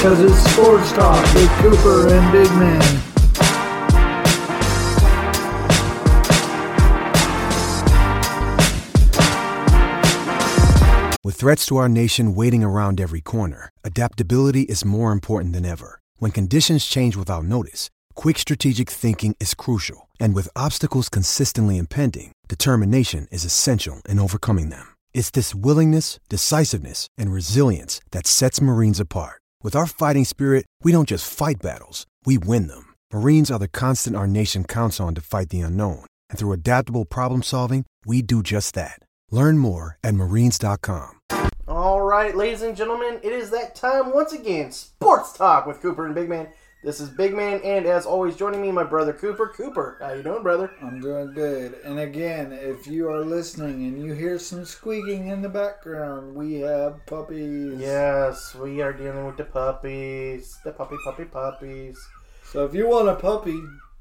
Because it's sports talk with Cooper and Big Man. With threats to our nation waiting around every corner, adaptability is more important than ever. When conditions change without notice, quick strategic thinking is crucial. And with obstacles consistently impending, determination is essential in overcoming them. It's this willingness, decisiveness, and resilience that sets Marines apart. With our fighting spirit, we don't just fight battles, we win them. Marines are the constant our nation counts on to fight the unknown. And through adaptable problem solving, we do just that. Learn more at marines.com. All right, ladies and gentlemen, it is that time once again. Sports talk with Cooper and Big Man. This is Big Man, and as always, joining me, my brother Cooper. Cooper, how you doing, brother? I'm doing good. And again, if you are listening and you hear some squeaking in the background, we have puppies. Yes, we are dealing with the puppies, the puppy, puppy, puppies. So if you want a puppy,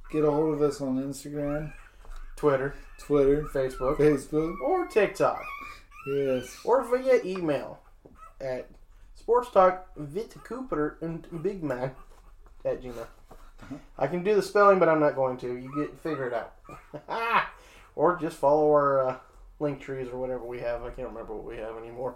get a hold of us on Instagram, Twitter, Twitter, Facebook, Facebook. or TikTok, Yes. or via email at sports talk with Cooper and Big Man at Gmail. I can do the spelling, but I'm not going to. You get figure it out, or just follow our uh, link trees or whatever we have. I can't remember what we have anymore.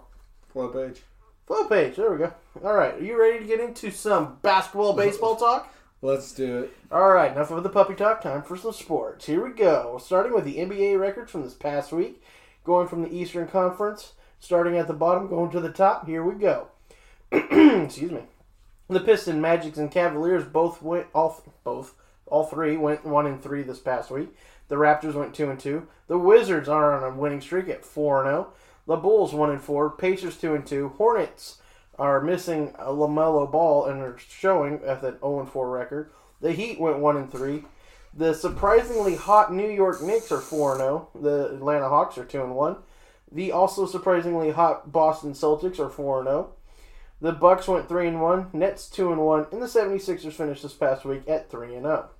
Flow page. Flow page. There we go. All right, are you ready to get into some basketball, baseball talk? Let's do it. All right, enough of the puppy talk. Time for some sports. Here we go. Starting with the NBA records from this past week, going from the Eastern Conference, starting at the bottom, going to the top. Here we go. Excuse me. The Pistons, Magics, and Cavaliers both went all both all three went one and three this past week. The Raptors went two and two. The Wizards are on a winning streak at four and zero. The Bulls one and four. Pacers two and two. Hornets are missing a Lamelo Ball and are showing at an zero oh and four record. The Heat went one and three. The surprisingly hot New York Knicks are four and zero. The Atlanta Hawks are two and one. The also surprisingly hot Boston Celtics are four and zero. The Bucks went 3 and 1, Nets 2 and 1, and the 76ers finished this past week at 3 and 0.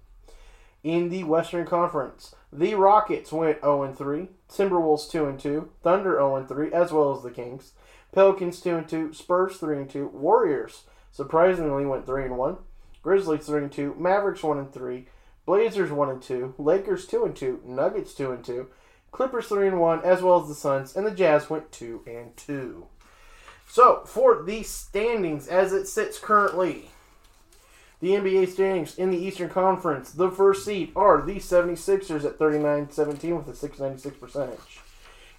In the Western Conference, the Rockets went 0 and 3, Timberwolves 2 and 2, Thunder 0 and 3, as well as the Kings. Pelicans 2 and 2, Spurs 3 and 2, Warriors surprisingly went 3 and 1, Grizzlies 3 and 2, Mavericks 1 and 3, Blazers 1 and 2, Lakers 2 and 2, Nuggets 2 and 2, Clippers 3 and 1, as well as the Suns, and the Jazz went 2 and 2. So, for the standings as it sits currently, the NBA standings in the Eastern Conference, the first seed are the 76ers at 39-17 with a 696 percentage.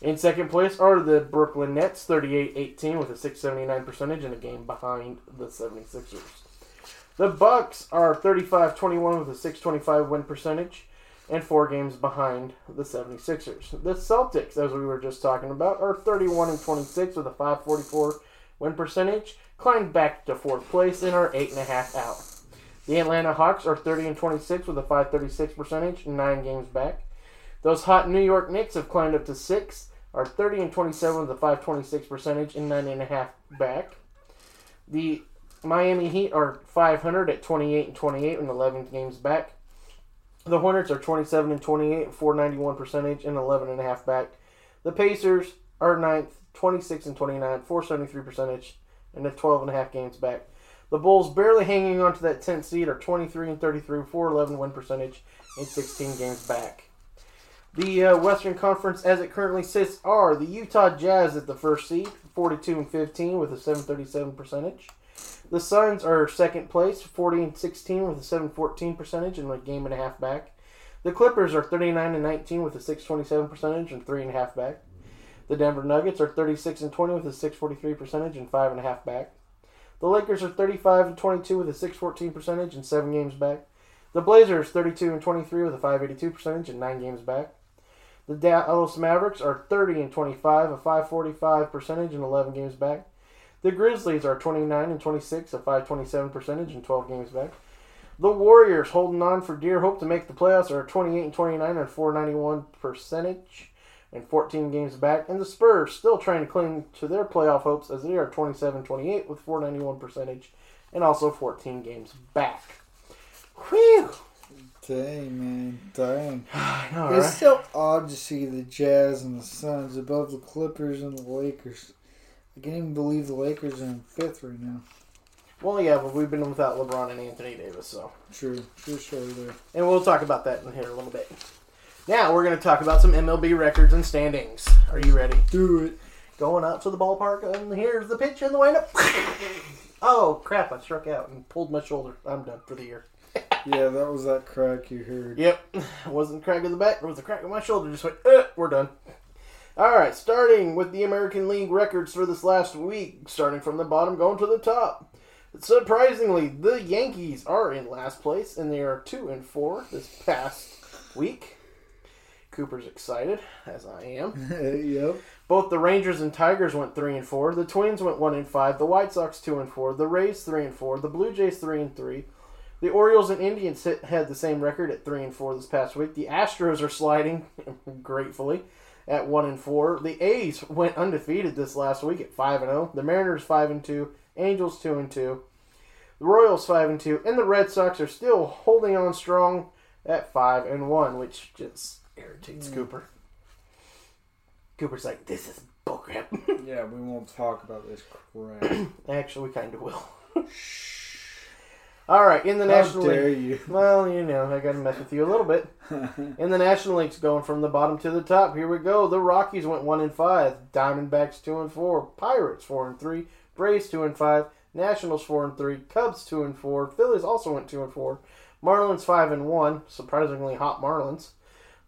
In second place are the Brooklyn Nets, 38-18 with a 679 percentage and a game behind the 76ers. The Bucks are 35-21 with a 625 win percentage and four games behind the 76ers. The Celtics, as we were just talking about, are 31 and 26 with a 544 win percentage, climbed back to fourth place and are eight and a half out. The Atlanta Hawks are 30 and 26 with a 536 percentage, nine games back. Those hot New York Knicks have climbed up to six, are 30 and 27 with a 526 percentage and nine and a half back. The Miami Heat are 500 at 28 and 28 and 11 games back. The Hornets are 27 and 28, 491 percentage, and 11 and a half back. The Pacers are ninth, 26 and 29, 473 percentage, and a 12 and a half games back. The Bulls barely hanging on to that 10th seed are 23 and 33, 411 win percentage, and 16 games back. The uh, Western Conference, as it currently sits, are the Utah Jazz at the first seed, 42 and 15 with a 737 percentage. The Suns are second place, 40 and 16 with a 714 percentage and a game and a half back. The Clippers are 39 and 19 with a 627 percentage and three and a half back. The Denver Nuggets are 36 and 20 with a 643 percentage and five and a half back. The Lakers are 35 and 22 with a 614 percentage and seven games back. The Blazers 32 and 23 with a 582 percentage and nine games back. The Dallas Mavericks are 30 and 25, a 545 percentage and 11 games back. The Grizzlies are 29 and 26, a 527 percentage and 12 games back. The Warriors holding on for dear hope to make the playoffs are 28 and 29 and 491 percentage and 14 games back. And the Spurs still trying to cling to their playoff hopes as they are 27 28 with 491 percentage and also 14 games back. Whew! Dang, man. Dang. know, it's right? still odd to see the Jazz and the Suns above the Clippers and the Lakers. I can't even believe the Lakers are in fifth right now. Well, yeah, but we've been without LeBron and Anthony Davis, so. True. True story there. And we'll talk about that in here a little bit. Now, we're going to talk about some MLB records and standings. Are you ready? Do it. Going out to the ballpark, and here's the pitch and the windup. oh, crap, I struck out and pulled my shoulder. I'm done for the year. Yeah, that was that crack you heard. Yep. It wasn't crack in the back, it was a crack in my shoulder. Just went, uh, we're done. All right, starting with the American League records for this last week, starting from the bottom, going to the top. Surprisingly, the Yankees are in last place, and they are two and four this past week. Cooper's excited, as I am. yep. Both the Rangers and Tigers went three and four. The Twins went one and five. The White Sox two and four. The Rays three and four. The Blue Jays three and three. The Orioles and Indians hit, had the same record at three and four this past week. The Astros are sliding, gratefully, at one and four. The A's went undefeated this last week at five and zero. The Mariners five and two. Angels two and two. The Royals five and two, and the Red Sox are still holding on strong at five and one, which just irritates mm. Cooper. Cooper's like, this is bullcrap. Yeah, we won't talk about this crap. Actually, we kind of will. All right, in the How National dare League. you. Well, you know, I got to mess with you a little bit. in the National League's going from the bottom to the top. Here we go. The Rockies went one and five. Diamondbacks two and four. Pirates four and three. Braves two and five. Nationals four and three. Cubs two and four. Phillies also went two and four. Marlins five and one. Surprisingly hot Marlins.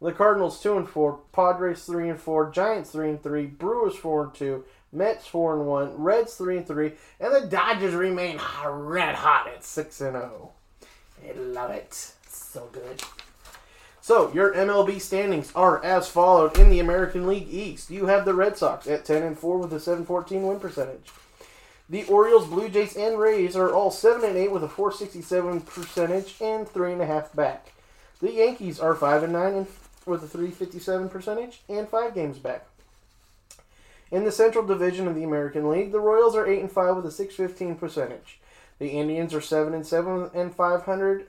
The Cardinals two and four. Padres three and four. Giants three and three. Brewers four and two. Mets four and one. Reds three and three. And the Dodgers remain red hot at six and zero. I love it. So good. So your MLB standings are as followed in the American League East. You have the Red Sox at ten and four with a seven fourteen win percentage. The Orioles, Blue Jays, and Rays are all seven and eight with a four sixty seven percentage and three and a half back. The Yankees are five and nine and with a three fifty seven percentage and five games back. In the Central Division of the American League, the Royals are eight and five with a six fifteen percentage. The Indians are seven and seven and five hundred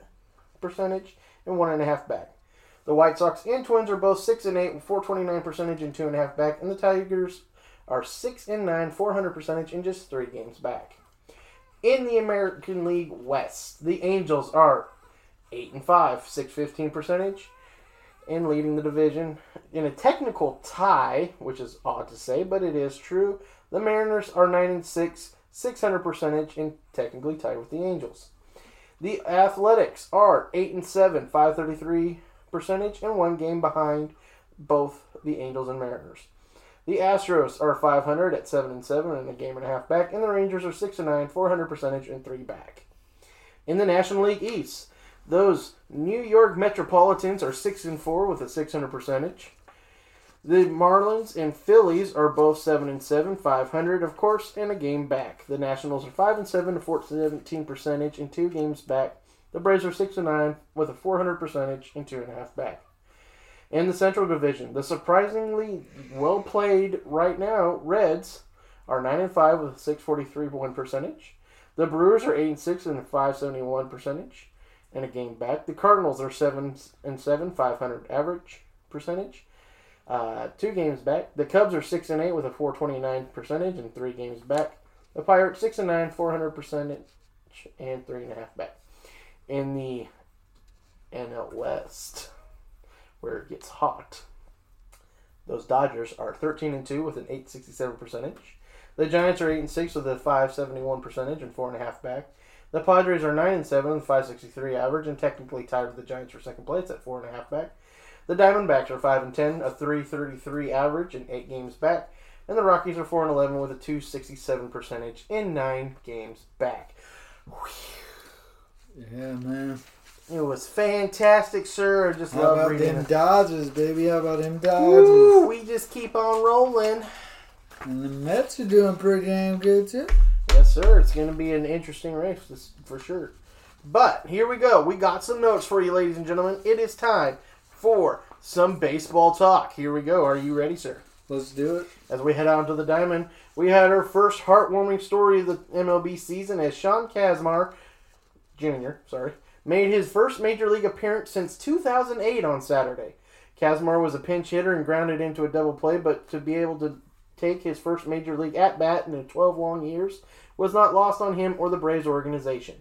percentage and one and a half back. The White Sox and Twins are both six and eight with four twenty nine percentage and two and a half back, and the Tigers are six and nine, four hundred percentage and just three games back. In the American League West, the Angels are eight and five, six fifteen percentage, and leading the division in a technical tie, which is odd to say, but it is true. The Mariners are nine and six, six hundred percentage, and technically tied with the Angels. The Athletics are eight and seven, five thirty three percentage, and one game behind both the Angels and Mariners. The Astros are 500 at 7 and 7 and a game and a half back, and the Rangers are 6 and 9, 400 percentage and 3 back. In the National League East, those New York Metropolitans are 6 and 4 with a 600 percentage. The Marlins and Phillies are both 7 and 7, 500 of course, and a game back. The Nationals are 5 and 7 to 417 percentage and 2 games back. The Braves are 6 and 9 with a 400 percentage and 2.5 back. In the Central Division, the surprisingly well played right now Reds are 9 and 5 with a 643 1 percentage. The Brewers are 8 and 6 and a 571 percentage and a game back. The Cardinals are 7 and 7, 500 average percentage. Uh, two games back. The Cubs are 6 and 8 with a 429 percentage and three games back. The Pirates 6 and 9, 400 percent and three and a half back. In the NL West, where it gets hot, those Dodgers are 13 and 2 with an 867 percentage. The Giants are 8 and 6 with a 571 percentage and four and a half back. The Padres are 9 and 7 with 563 average and technically tied with the Giants for second place at four and a half back. The Diamondbacks are 5 and 10, a 333 average and eight games back. And the Rockies are 4 and 11 with a 267 percentage in nine games back. Yeah, man. It was fantastic, sir. I just How love about reading them it. Dodgers, baby? How about them Dodgers? Woo, we just keep on rolling. And the Mets are doing pretty damn good too. Yes, sir. It's going to be an interesting race this, for sure. But here we go. We got some notes for you, ladies and gentlemen. It is time for some baseball talk. Here we go. Are you ready, sir? Let's do it. As we head out to the diamond, we had our first heartwarming story of the MLB season as Sean Kazmar Jr. Sorry, made his first major league appearance since 2008 on Saturday. Kazmar was a pinch hitter and grounded into a double play, but to be able to take his first major league at bat in 12 long years was not lost on him or the Braves organization.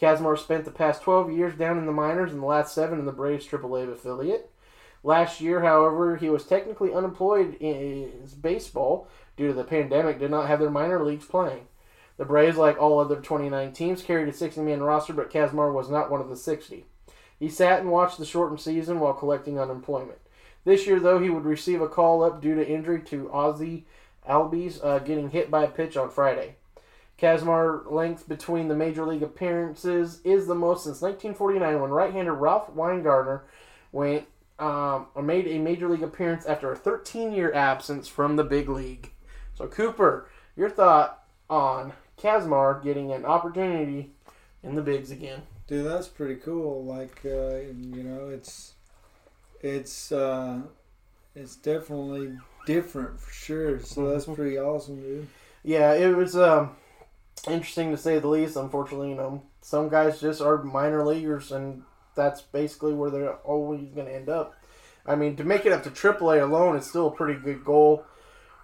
Kazmar spent the past 12 years down in the minors and the last seven in the Braves AAA affiliate. Last year, however, he was technically unemployed in baseball due to the pandemic, did not have their minor leagues playing. The Braves, like all other 29 teams, carried a 60 man roster, but Kazmar was not one of the 60. He sat and watched the shortened season while collecting unemployment. This year, though, he would receive a call up due to injury to Ozzy Albies uh, getting hit by a pitch on Friday. Kazmar length between the major league appearances is the most since 1949 when right-hander Ralph Winegarner went um, made a major league appearance after a 13-year absence from the big league. So Cooper, your thought on Kazmar getting an opportunity in the bigs again? Dude, that's pretty cool. Like, uh, you know, it's it's uh, it's definitely different for sure. So that's pretty awesome, dude. Yeah, it was um, interesting to say the least. Unfortunately, you know, some guys just are minor leaguers, and that's basically where they're always going to end up. I mean, to make it up to AAA alone is still a pretty good goal.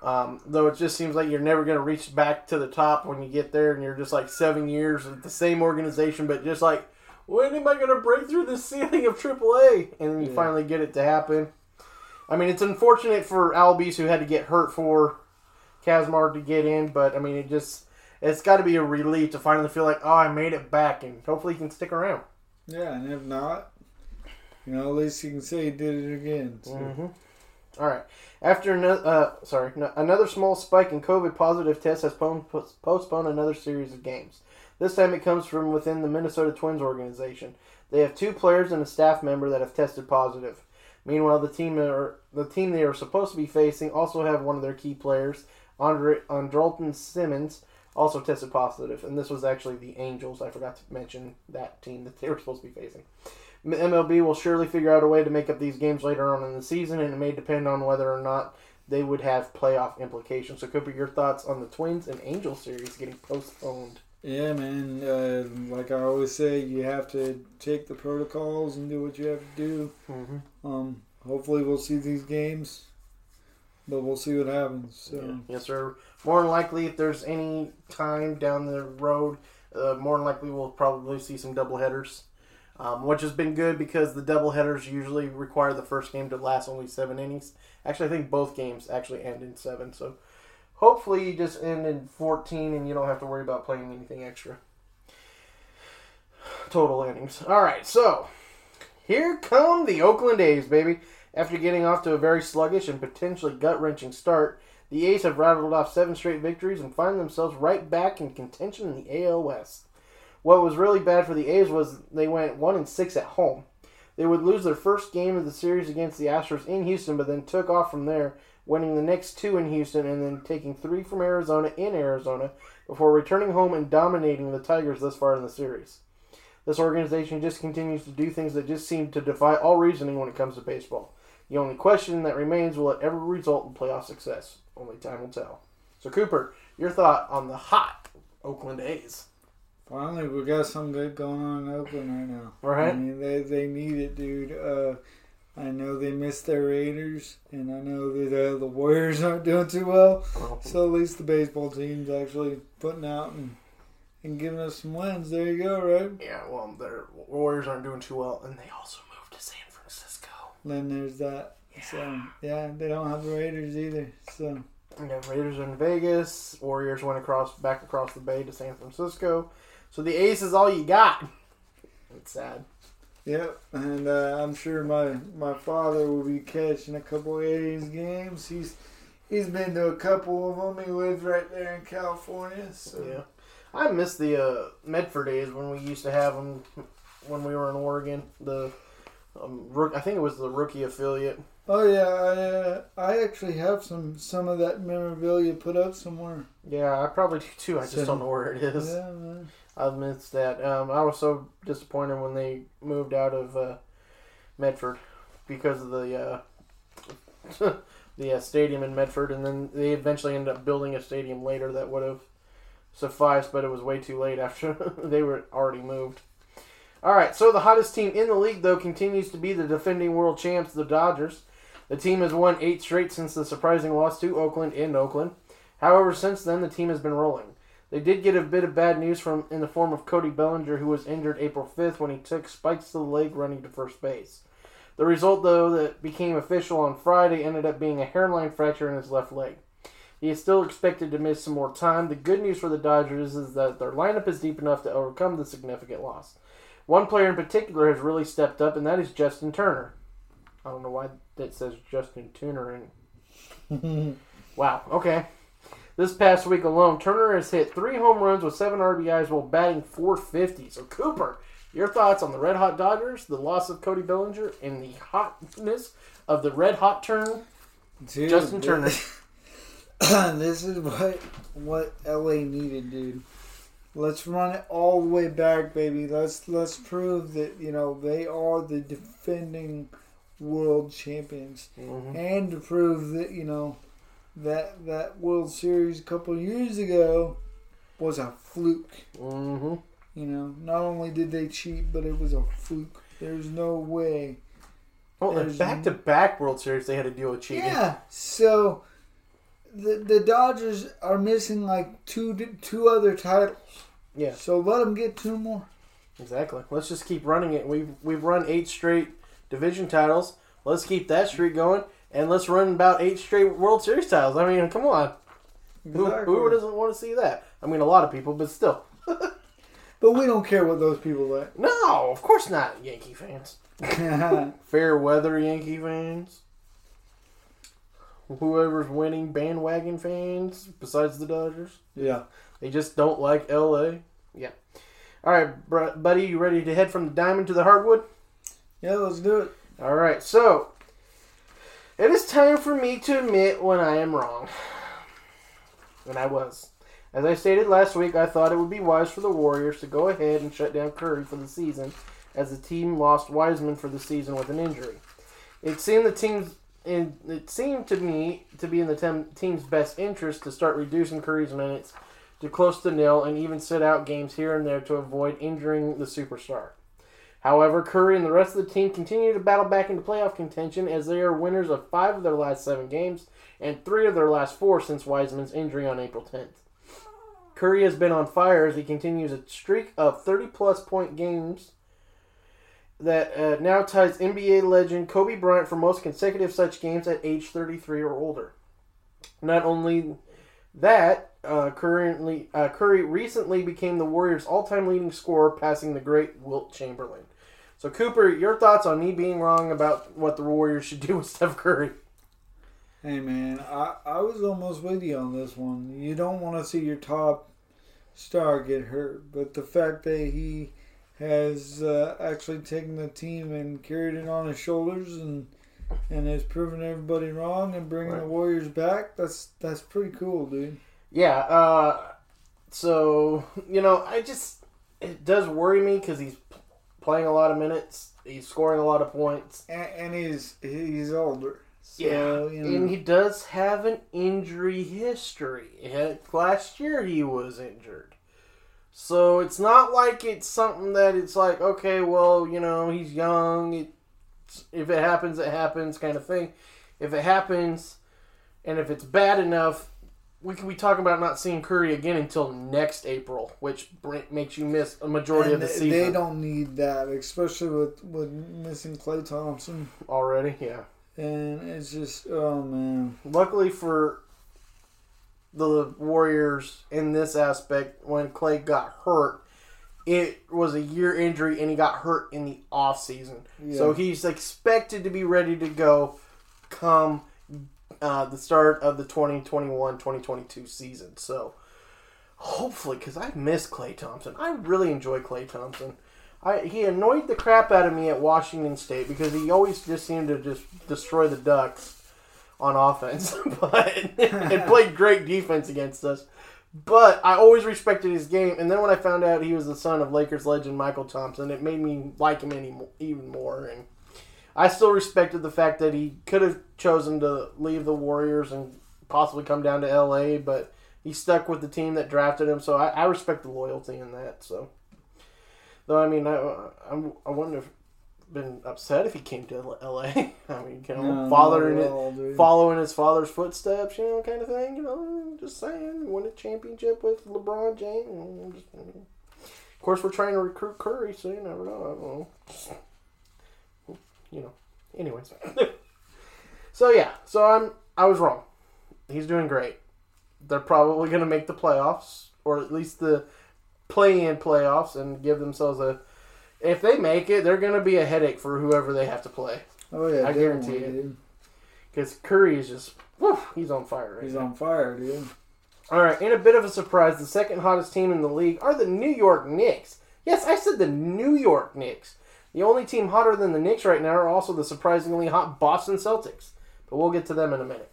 Um, though it just seems like you're never going to reach back to the top when you get there, and you're just like seven years at the same organization, but just like, when am I going to break through the ceiling of AAA? And you Yeah. finally get it to happen. I mean, it's unfortunate for Albies who had to get hurt for Kazmar to get in, but I mean, it just it's got to be a relief to finally feel like, oh, I made it back, and hopefully he can stick around. Yeah, and if not, you know, at least you can say he did it again. So. Mm-hmm. All right. After another, uh, sorry, no, another small spike in COVID positive tests has postponed another series of games. This time it comes from within the Minnesota Twins organization. They have two players and a staff member that have tested positive. Meanwhile, the team are, the team they are supposed to be facing also have one of their key players, Andre Andrelton Simmons, also tested positive. and this was actually the Angels. I forgot to mention that team that they were supposed to be facing. MLB will surely figure out a way to make up these games later on in the season, and it may depend on whether or not they would have playoff implications. So, Cooper, your thoughts on the Twins and Angels series getting postponed? Yeah, man. Uh, like I always say, you have to take the protocols and do what you have to do. Mm-hmm. Um, hopefully, we'll see these games, but we'll see what happens. So. Yeah. Yes, sir. More than likely, if there's any time down the road, uh, more than likely we'll probably see some double headers, um, which has been good because the double headers usually require the first game to last only seven innings. Actually, I think both games actually end in seven. So hopefully, you just end in 14 and you don't have to worry about playing anything extra. Total innings. All right, so here come the Oakland A's, baby. After getting off to a very sluggish and potentially gut wrenching start, the A's have rattled off seven straight victories and find themselves right back in contention in the AL West. What was really bad for the A's was they went one and six at home. They would lose their first game of the series against the Astros in Houston, but then took off from there, winning the next two in Houston and then taking three from Arizona in Arizona before returning home and dominating the Tigers thus far in the series. This organization just continues to do things that just seem to defy all reasoning when it comes to baseball. The only question that remains will it ever result in playoff success? Only time will tell. So, Cooper, your thought on the hot Oakland A's? Finally, we got something good going on in Oakland right now. Right. I mean, they they need it, dude. Uh, I know they missed their Raiders, and I know that uh, the Warriors aren't doing too well. So at least the baseball team's actually putting out and and giving us some wins. There you go, right? Yeah, well, their Warriors aren't doing too well, and they also moved to San Francisco. Then there's that. So yeah, they don't have the Raiders either. So Yeah, Raiders are in Vegas. Warriors went across back across the bay to San Francisco. So the A's is all you got. It's sad. Yep, and uh, I'm sure my my father will be catching a couple of A's games. He's he's been to a couple of them. He lives right there in California. So Yeah, I miss the uh, Medford days when we used to have them when we were in Oregon. The um, rook, I think it was the rookie affiliate. Oh yeah, I uh, I actually have some some of that memorabilia put up somewhere. Yeah, I probably do too. I just So- don't know where it is. Yeah, man. I've missed that. Um, I was so disappointed when they moved out of uh, Medford because of the uh, the uh, stadium in Medford, and then they eventually ended up building a stadium later that would have sufficed, but it was way too late after they were already moved. All right, so the hottest team in the league though continues to be the defending world champs, the Dodgers. The team has won eight straight since the surprising loss to Oakland in Oakland. However, since then the team has been rolling. They did get a bit of bad news from in the form of Cody Bellinger, who was injured April 5th when he took spikes to the leg running to first base. The result, though, that became official on Friday ended up being a hairline fracture in his left leg. He is still expected to miss some more time. The good news for the Dodgers is that their lineup is deep enough to overcome the significant loss. One player in particular has really stepped up, and that is Justin Turner. I don't know why that says Justin Turner in. wow. Okay. This past week alone, Turner has hit three home runs with seven RBIs while batting 450. So, Cooper, your thoughts on the Red Hot Dodgers, the loss of Cody Bellinger, and the hotness of the Red Hot turn, Dude, Justin Turner. this is what what LA needed, dude. Let's run it all the way back, baby. Let's let's prove that you know they are the defending world champions, mm-hmm. and to prove that you know that that World Series a couple of years ago was a fluke. Mm-hmm. You know, not only did they cheat, but it was a fluke. There's no way. Oh, and There's- back to back World Series, they had to deal with cheating. Yeah. So the the Dodgers are missing like two two other titles. Yeah. So let them get two more. Exactly. Let's just keep running it. We've we've run eight straight division titles. Let's keep that streak going, and let's run about eight straight World Series titles. I mean, come on. Who, Exactly. who doesn't want to see that? I mean, a lot of people, but still. But we don't care what those people like. No, of course not, Yankee fans. Fair weather Yankee fans. Whoever's winning bandwagon fans, besides the Dodgers. yeah. They just don't like LA. Yeah. All right, br- buddy, you ready to head from the diamond to the hardwood? Yeah, let's do it. All right, so it is time for me to admit when I am wrong. And I was. As I stated last week, I thought it would be wise for the Warriors to go ahead and shut down Curry for the season, as the team lost Wiseman for the season with an injury. It seemed the team's it seemed to me to be in the tem- team's best interest to start reducing Curry's minutes to close to nil and even sit out games here and there to avoid injuring the superstar. However, Curry and the rest of the team continue to battle back into playoff contention as they are winners of five of their last seven games and three of their last four since Wiseman's injury on April 10th. Curry has been on fire as he continues a streak of 30 plus point games that uh, now ties NBA legend Kobe Bryant for most consecutive such games at age 33 or older. Not only that, uh, currently uh, Curry recently became the Warriors' all-time leading scorer, passing the great Wilt Chamberlain. So, Cooper, your thoughts on me being wrong about what the Warriors should do with Steph Curry? Hey man, I, I was almost with you on this one. You don't want to see your top star get hurt, but the fact that he has uh, actually taken the team and carried it on his shoulders and and has proven everybody wrong and bringing the Warriors back, that's that's pretty cool, dude. Yeah. Uh, so you know, I just it does worry me because he's playing a lot of minutes. He's scoring a lot of points. And, and he's he's older. So, Yeah, you know, and he does have an injury history. Last year he was injured. So it's not like it's something that it's like, okay, well, you know, he's young. It's, if it happens, it happens kind of thing. If it happens, and if it's bad enough, we could be talking about not seeing Curry again until next April, which makes you miss a majority And of the they, season they don't need that, especially with with missing Klay Thompson. already. Yeah. And it's just, oh man, Luckily for the Warriors in this aspect, when Clay got hurt, it was a year injury and he got hurt in the off season. So he's expected to be ready to go come uh, the start of the 2021-2022 season. So hopefully, because I miss Klay Thompson. I really enjoy Klay Thompson. I, he annoyed the crap out of me at Washington State because he always just seemed to just destroy the Ducks on offense, but and played great defense against us. But I always respected his game, and then when I found out he was the son of Lakers legend Mychal Thompson, it made me like him any even more. And I still respected the fact that he could have chosen to leave the Warriors and possibly come down to LA, but he stuck with the team that drafted him. So I, I respect the loyalty in that. So, though I mean, I I, I wouldn't have been upset if he came to LA. I mean, you know, No, following it, all, dude. following his father's footsteps, you know, kind of thing. You know, just saying, win a championship with LeBron James. Of course, we're trying to recruit Curry, so you never know. I don't know. You know. Anyways. so yeah, so I'm I was wrong. He's doing great. They're probably going to make the playoffs, or at least the play-in playoffs, and give themselves a. If they make it, they're going to be a headache for whoever they have to play. oh yeah, I guarantee it. Because Curry is just, whew, he's on fire right now. He's now. on fire, dude. All right, in a bit of a surprise, the second hottest team in the league are the New York Knicks. Yes, I said the New York Knicks. The only team hotter than the Knicks right now are also the surprisingly hot Boston Celtics. But we'll get to them in a minute.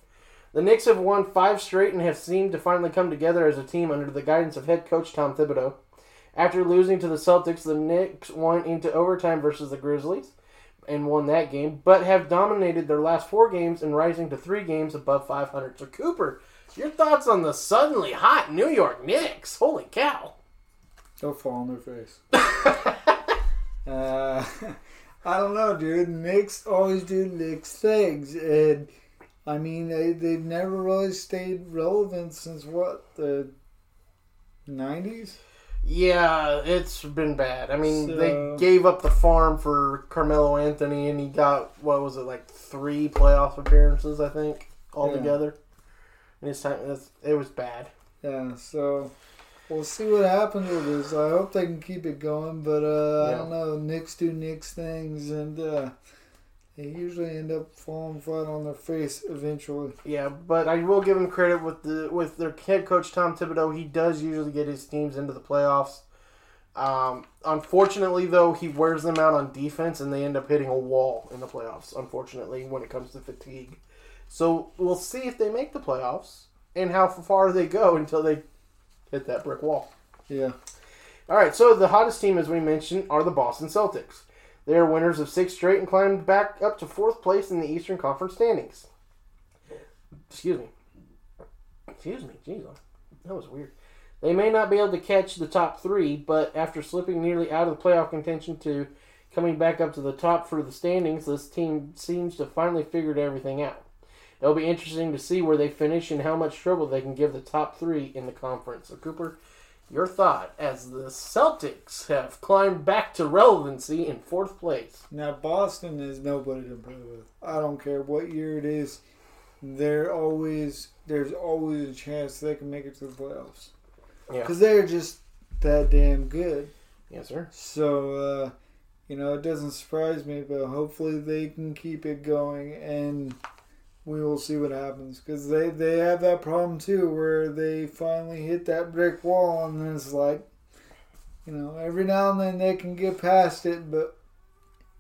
The Knicks have won five straight and have seemed to finally come together as a team under the guidance of head coach Tom Thibodeau. After losing to the Celtics, the Knicks went into overtime versus the Grizzlies and won that game, but have dominated their last four games and rising to three games above 500. So, Cooper, your thoughts on the suddenly hot New York Knicks? Holy cow! They'll fall on their face. uh, I don't know, dude. Knicks always do Knicks things, and I mean they they've never really stayed relevant since what the nineties. Yeah, it's been bad. I mean, So- they gave up the farm for Carmelo Anthony, and he got what was it like three playoff appearances, I think, altogether. And his time, it was bad. Yeah, so we'll see what happens with this. I hope they can keep it going, but uh, I don't know. Knicks do Knicks things, and uh, they usually end up falling flat on their face eventually. Yeah, but I will give him credit with the with their head coach Tom Thibodeau. He does usually get his teams into the playoffs. Um, unfortunately, though, he wears them out on defense, and they end up hitting a wall in the playoffs. Unfortunately, when it comes to fatigue, so we'll see if they make the playoffs and how far they go until they hit that brick wall. Yeah. All right, so the hottest team, as we mentioned, are the Boston Celtics. They are winners of six straight and climbed back up to fourth place in the Eastern Conference standings. Excuse me. Excuse me. Jeez, that was weird. They may not be able to catch the top three, but after slipping nearly out of the playoff contention to coming back up to the top for the standings, this team seems to finally figured everything out. It'll be interesting to see where they finish and how much trouble they can give the top three in the conference. So, Cooper, your thought as the Celtics have climbed back to relevancy in fourth place. Now Boston is nobody to play with. I don't care what year it is. They're always there's always a chance they can make it to the playoffs Yeah. because they're just that damn good. Yes, sir. So uh, you know it doesn't surprise me, but hopefully they can keep it going and we will see what happens because they they have that problem too where they finally hit that brick wall and it's like you know every now and then they can get past it, but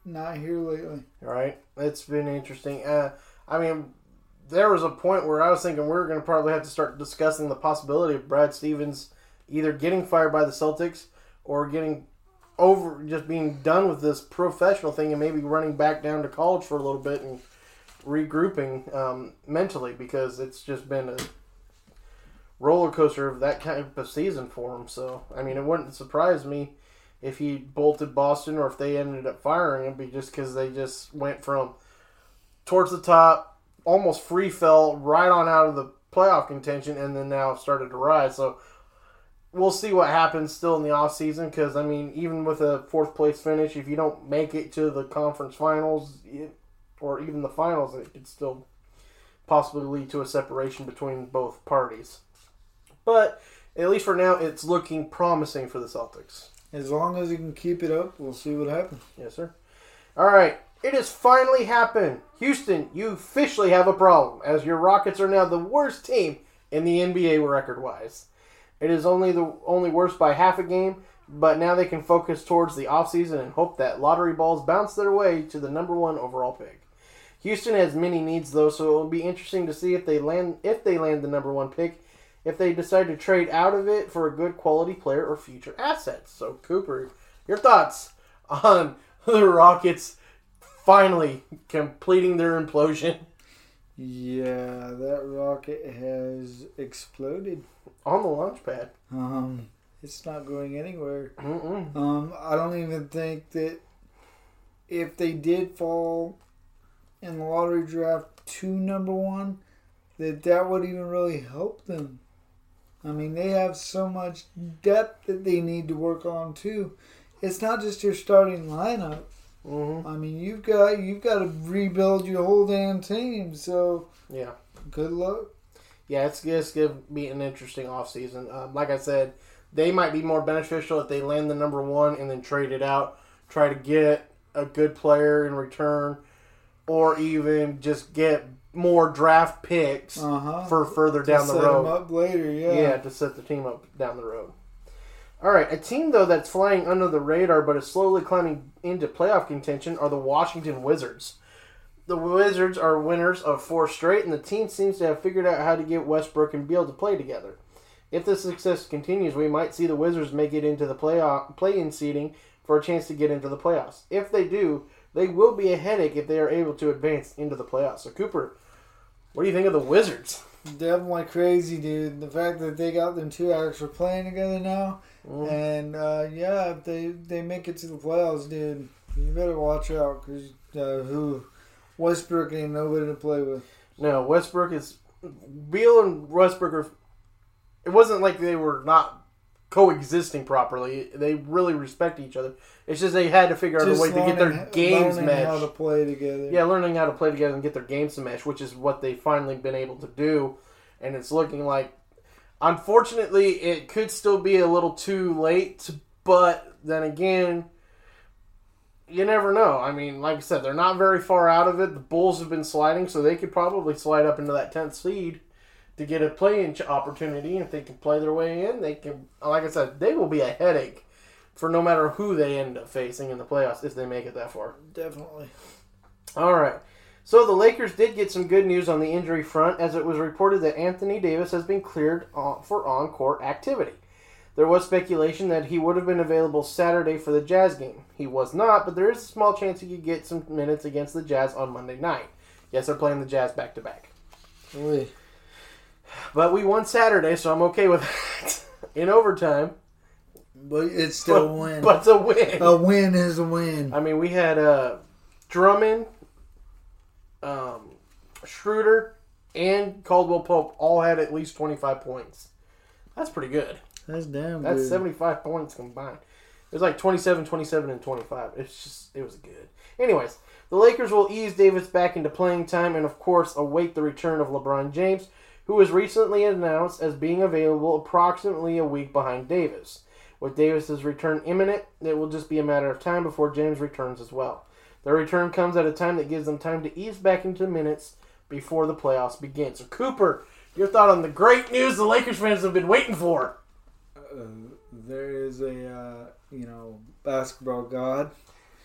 not here lately. right it's been interesting. Uh, I mean, there was a point where I was thinking we're going to probably have to start discussing the possibility of Brad Stevens either getting fired by the Celtics or getting over, just being done with this professional thing and maybe running back down to college for a little bit and regrouping um, mentally because it's just been a roller coaster of that kind of season for him. So, I mean, it wouldn't surprise me if he bolted Boston or if they ended up firing him, just because they just went from towards the top, almost free fell right on out of the playoff contention and then now started to rise. So we'll see what happens still in the off season because I mean, even with a fourth place finish, if you don't make it to the conference finals it, or even the finals, it could still possibly lead to a separation between both parties. But at least for now, it's looking promising for the Celtics. As long as he can keep it up, we'll see what happens. Yes, sir. All right. It has finally happened. Houston, you officially have a problem, as your Rockets are now the worst team in the NBA record wise. It is only the only worse by half a game, but now they can focus towards the offseason and hope that lottery balls bounce their way to the number one overall pick. Houston has many needs though, so it will be interesting to see if they land if they land the number one pick, if they decide to trade out of it for a good quality player or future assets. So Cooper, your thoughts on the Rockets finally completing their implosion Yeah, that rocket has exploded. on the launch pad. Um, it's not going anywhere. Mm-mm. Um, I don't even think that if they did fall in the lottery draft to number one, that that would even really help them. I mean, they have so much depth that they need to work on too. It's not just your starting lineup. Mm-hmm. I mean, you've got you've got to rebuild your whole damn team. So Yeah. good luck. Yeah, it's, to be an interesting offseason. Um, like I said, they might be more beneficial if they land the number one and then trade it out, try to get a good player in return, or even just get more draft picks Uh huh. for further down the set road. them up later. Yeah. Yeah, to set the team up down the road. All right, a team though that's flying under the radar but is slowly climbing into playoff contention are the Washington Wizards. The Wizards are winners of four straight, and the team seems to have figured out how to get Westbrook and Beal to play together. If this success continues, we might see the Wizards make it into the playoff play-in seeding for a chance to get into the playoffs. If they do, they will be a headache if they are able to advance into the playoffs. So, Cooper, what do you think of the Wizards? Definitely crazy, dude. The fact that they got them two actually playing together now, Mm-hmm. and uh, yeah, if they they make it to the playoffs, dude, you better watch out because uh, who Westbrook ain't nobody to play with. No, Westbrook is Beal and Westbrook are. It wasn't like they were not coexisting properly. They really respect each other. It's just they had to figure out a way to get their games learning how to play together. Yeah, learning how to play together and get their games to mesh, which is what they've finally been able to do. And it's looking like, unfortunately, it could still be a little too late. But then again, you never know. I mean, like I said, they're not very far out of it. The Bulls have been sliding, so they could probably slide up into that 10th seed to get a play-in opportunity. If they can play their way in, they can. Like I said, they will be a headache for no matter who they end up facing in the playoffs if they make it that far. definitely. All right. So the Lakers did get some good news on the injury front, as it was reported that Anthony Davis has been cleared for on-court activity. There was speculation that he would have been available Saturday for the Jazz game. He was not, but there is a small chance he could get some minutes against the Jazz on Monday night. Yes, they're playing the Jazz back to back. But we won Saturday, so I'm okay with that. In overtime, But it's still but, a win. but it's a win. a win is a win. I mean, we had uh, Drummond, um, Schroeder, and Caldwell Pope all had at least 25 points. That's pretty good. That's damn That's good. 75 points combined. It was like 27, 27, and 25. It's just, it was good. Anyways, the Lakers will ease Davis back into playing time and, of course, await the return of LeBron James, who was recently announced as being available approximately a week behind Davis. With Davis's return imminent, it will just be a matter of time before James returns as well. Their return comes at a time that gives them time to ease back into minutes before the playoffs begin. So, Cooper, your thought on the great news the Lakers fans have been waiting for? Uh, there is a uh, you know basketball god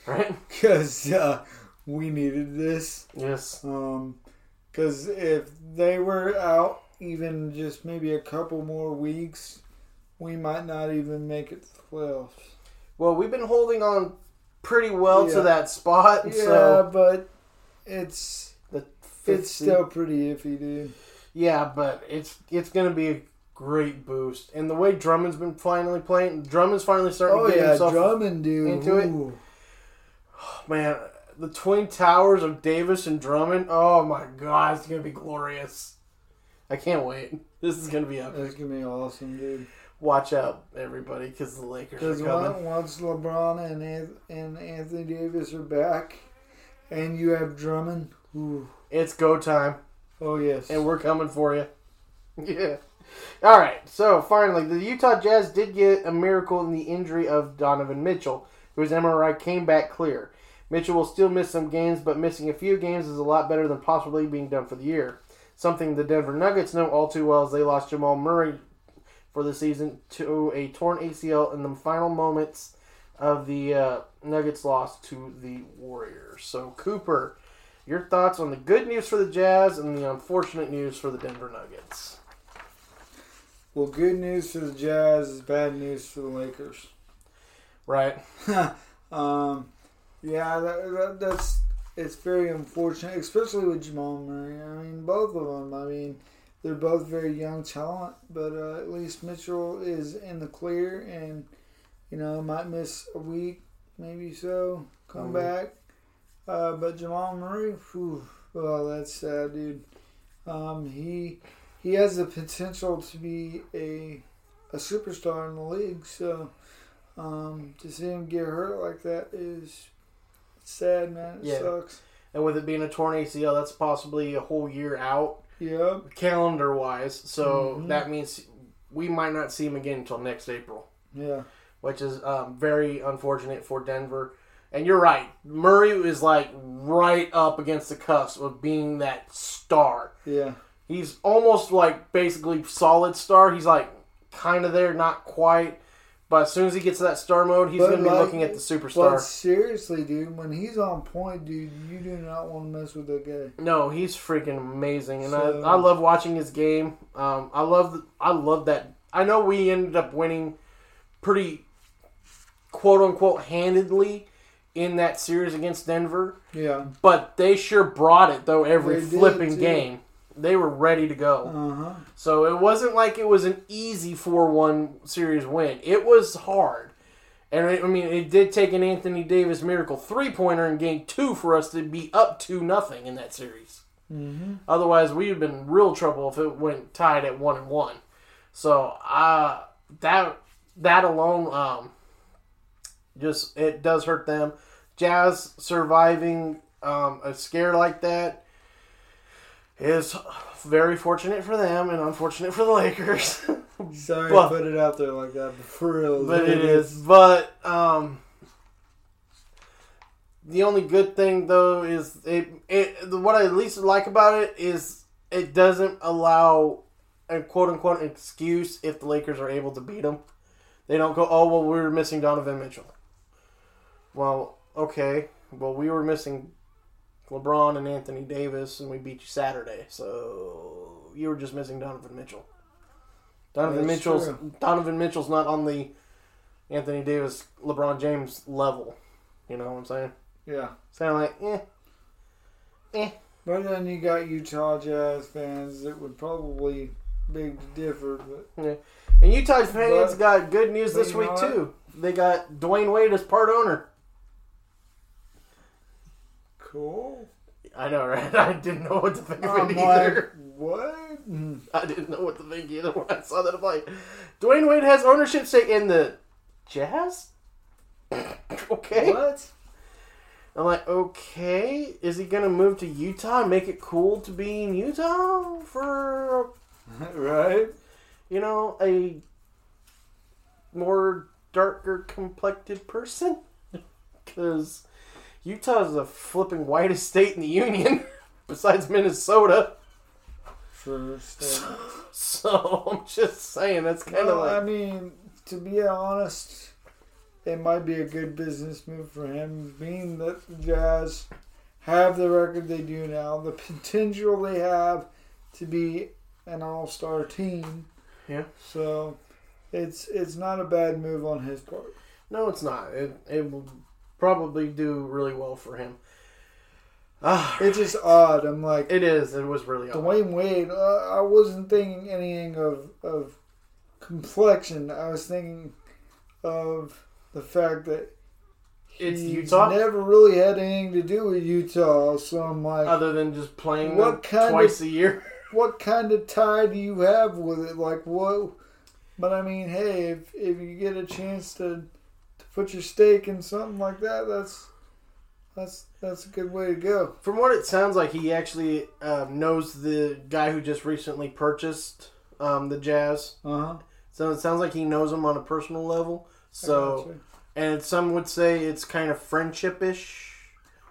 Right? because uh, we needed this. Yes. Because if they were out even just maybe a couple more weeks, we might not even make it to the playoffs. Well, we've been holding on pretty well Yeah. to that spot, Yeah, so but it's the fifth it's still pretty iffy, dude. yeah, but it's it's gonna be a great boost, and the way Drummond's been finally playing, Drummond's finally starting Oh to get yeah, himself. Drummond, dude. into it. Ooh. Man, the twin towers of Davis and Drummond. Oh my God, it's gonna be glorious. I can't wait. This is gonna be epic. That's gonna be awesome, dude. Watch out, everybody, because the Lakers are coming. once LeBron and and Anthony Davis are back, and you have Drummond, ooh, It's go time, oh yes, and we're coming for you. Yeah. All right. So finally, the Utah Jazz did get a miracle in the injury of Donovan Mitchell, whose MRI came back clear. Mitchell will still miss some games, but missing a few games is a lot better than possibly being done for the year. Something the Denver Nuggets know all too well as they lost Jamal Murray for the season to a torn ACL in the final moments of the uh, Nuggets loss to the Warriors. So, Cooper, your thoughts on the good news for the Jazz and the unfortunate news for the Denver Nuggets? well, good news for the Jazz is bad news for the Lakers. Right. Um, yeah, that, that, that's it's very unfortunate, especially with Jamal Murray. I mean, both of them. I mean, they're both very young talent, but uh, at least Mitchell is in the clear, and you know might miss a week, maybe so, come Mhm. back. Uh, but Jamal Murray, whew, well, that's sad, dude. Um, he he has the potential to be a a superstar in the league, so. Um, to see him get hurt like that is sad, man. It Yeah. sucks. And with it being a torn ACL, that's possibly a whole year out Yeah. calendar wise. So Mhm. that means we might not see him again until next April, Yeah. which is um, very unfortunate for Denver. And you're right. Murray is like right up against the cusp of being that star. Yeah. He's almost like basically solid star. He's like kind of there, not quite. But as soon as he gets to that star mode, he's But going to be looking at the superstar. But seriously, dude, when he's on point, dude, you do not want to mess with that guy. No, he's freaking amazing, and So- I, I love watching his game. Um, I love I love that. I know we ended up winning pretty quote unquote handedly in that series against Denver, Yeah. but they sure brought it though every flipping game. They were ready to go. Uh huh. So it wasn't like it was an easy 4 1 series win. It was hard. And I I mean, it did take an Anthony Davis miracle three pointer in game two for us to be up to nothing in that series. Mm-hmm. Otherwise, we'd have been in real trouble if it went tied at one and one. So uh, that that alone, um, just it does hurt them. Jazz surviving um, a scare like that is very fortunate for them and unfortunate for the Lakers. Sorry But- to put it out there like that, but for real. but it is. But um, the only good thing though is it. It what I at least like about it is it doesn't allow a quote unquote excuse if the Lakers are able to beat them. They don't go, oh well, we were missing Donovan Mitchell. Well, okay. Well, we were missing LeBron and Anthony Davis, and we beat you Saturday. So you were just missing Donovan Mitchell. Donovan That's Mitchell's true. Donovan Mitchell's not on the Anthony Davis, LeBron James level. You know what I'm saying? Yeah. Sound like, eh, eh. But then you got Utah Jazz fans that would probably beg to differ, but And Utah fans But- got good news this week too. They got Dwyane Wade as part owner. Cool. I know, right? I didn't know what to think of I'm it like, either. what? Mm. I didn't know what to think either when I saw that. I'm like, Dwyane Wade has ownership stake in the Jazz. okay. What? I'm like, okay, is he gonna move to Utah and make it cool to be in Utah for right? you know a more darker complected person? Because Utah's the flipping whitest state in the union, besides Minnesota. Uh, So I'm just saying that's kind of Well, I mean, to be honest, it might be a good business move for him, being that the Jazz have the record they do now, the potential they have to be an all-star team. Yeah. So, it's it's not a bad move on his part. no, it's not. It it will probably do really well for him. Ah, It's just odd. I'm like it is. It was really odd. Dwyane Wade. Uh, I wasn't thinking anything of of complexion. I was thinking of the fact that It's he's Utah? Never really had anything to do with Utah. So I'm like, other than just playing What kind twice of- a year. what kind of tie do you have with it? Like what? But I mean, hey, if if you get a chance to put your stake in something like that, that's that's that's a good way to go. From what it sounds like, he actually um, knows the guy who just recently purchased um, the Jazz. Uh huh. So it sounds like he knows him on a personal level. So, and some would say it's kind of friendship-ish.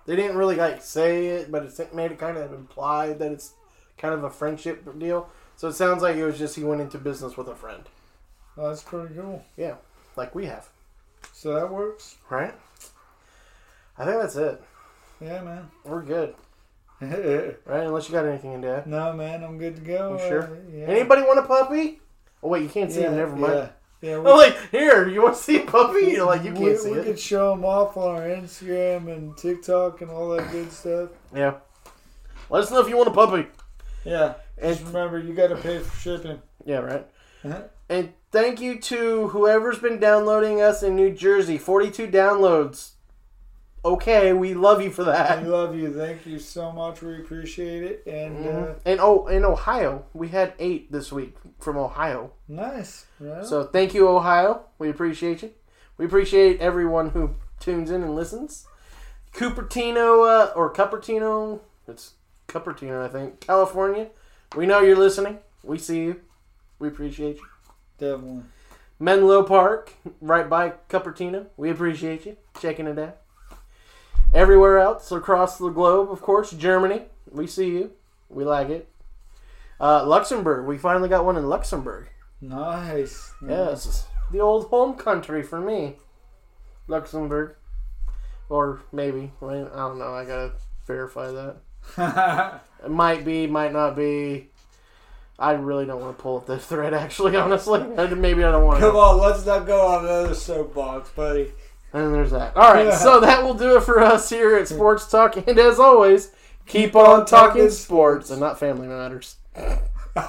They didn't really like say it, but it made it kind of implied that it's kind of a friendship deal. So it sounds like it was just he went into business with a friend. That's pretty cool. Yeah, like we have, So that works. right? I think that's it. Yeah, man. We're good, right? Unless you got anything to No, man, I'm good to go. You sure? Uh, yeah. Anybody want a puppy? Oh wait, you can't see yeah, him. Never mind. Yeah, yeah we, I'm like, here, you want to see a puppy? You're like, you can't see we it. could show them off on our Instagram and TikTok and all that good stuff. Yeah. Let us know if you want a puppy. Yeah. And- Just remember, you got to pay for shipping. Yeah, right. Uh-huh. And thank you to whoever's been downloading us in New Jersey. 42 downloads. Okay, we love you for that. We love you. Thank you so much. We appreciate it. And uh, And oh, in Ohio, we had eight this week from Ohio. nice. Right? So thank you, Ohio. We appreciate you. We appreciate everyone who tunes in and listens. Cupertino, uh, or Cupertino, it's Cupertino, I think, California. We know you're listening. We see you. We appreciate you. Definitely. Menlo Park, right by Cupertino. We appreciate you checking it out. Everywhere else across the globe, of course, Germany. We see you. We like it. Uh, Luxembourg. We finally got one in Luxembourg. Nice. Yes, the old home country for me, Luxembourg, or maybe I don't know. I gotta verify that. It might be, might not be. I really don't want to pull up this thread. Actually, honestly, maybe I don't want to. Come on, let's not go on another soapbox, buddy. And there's that. All right, so that will do it for us here at Sports Talk. And as always, keep on talking sports and not family matters.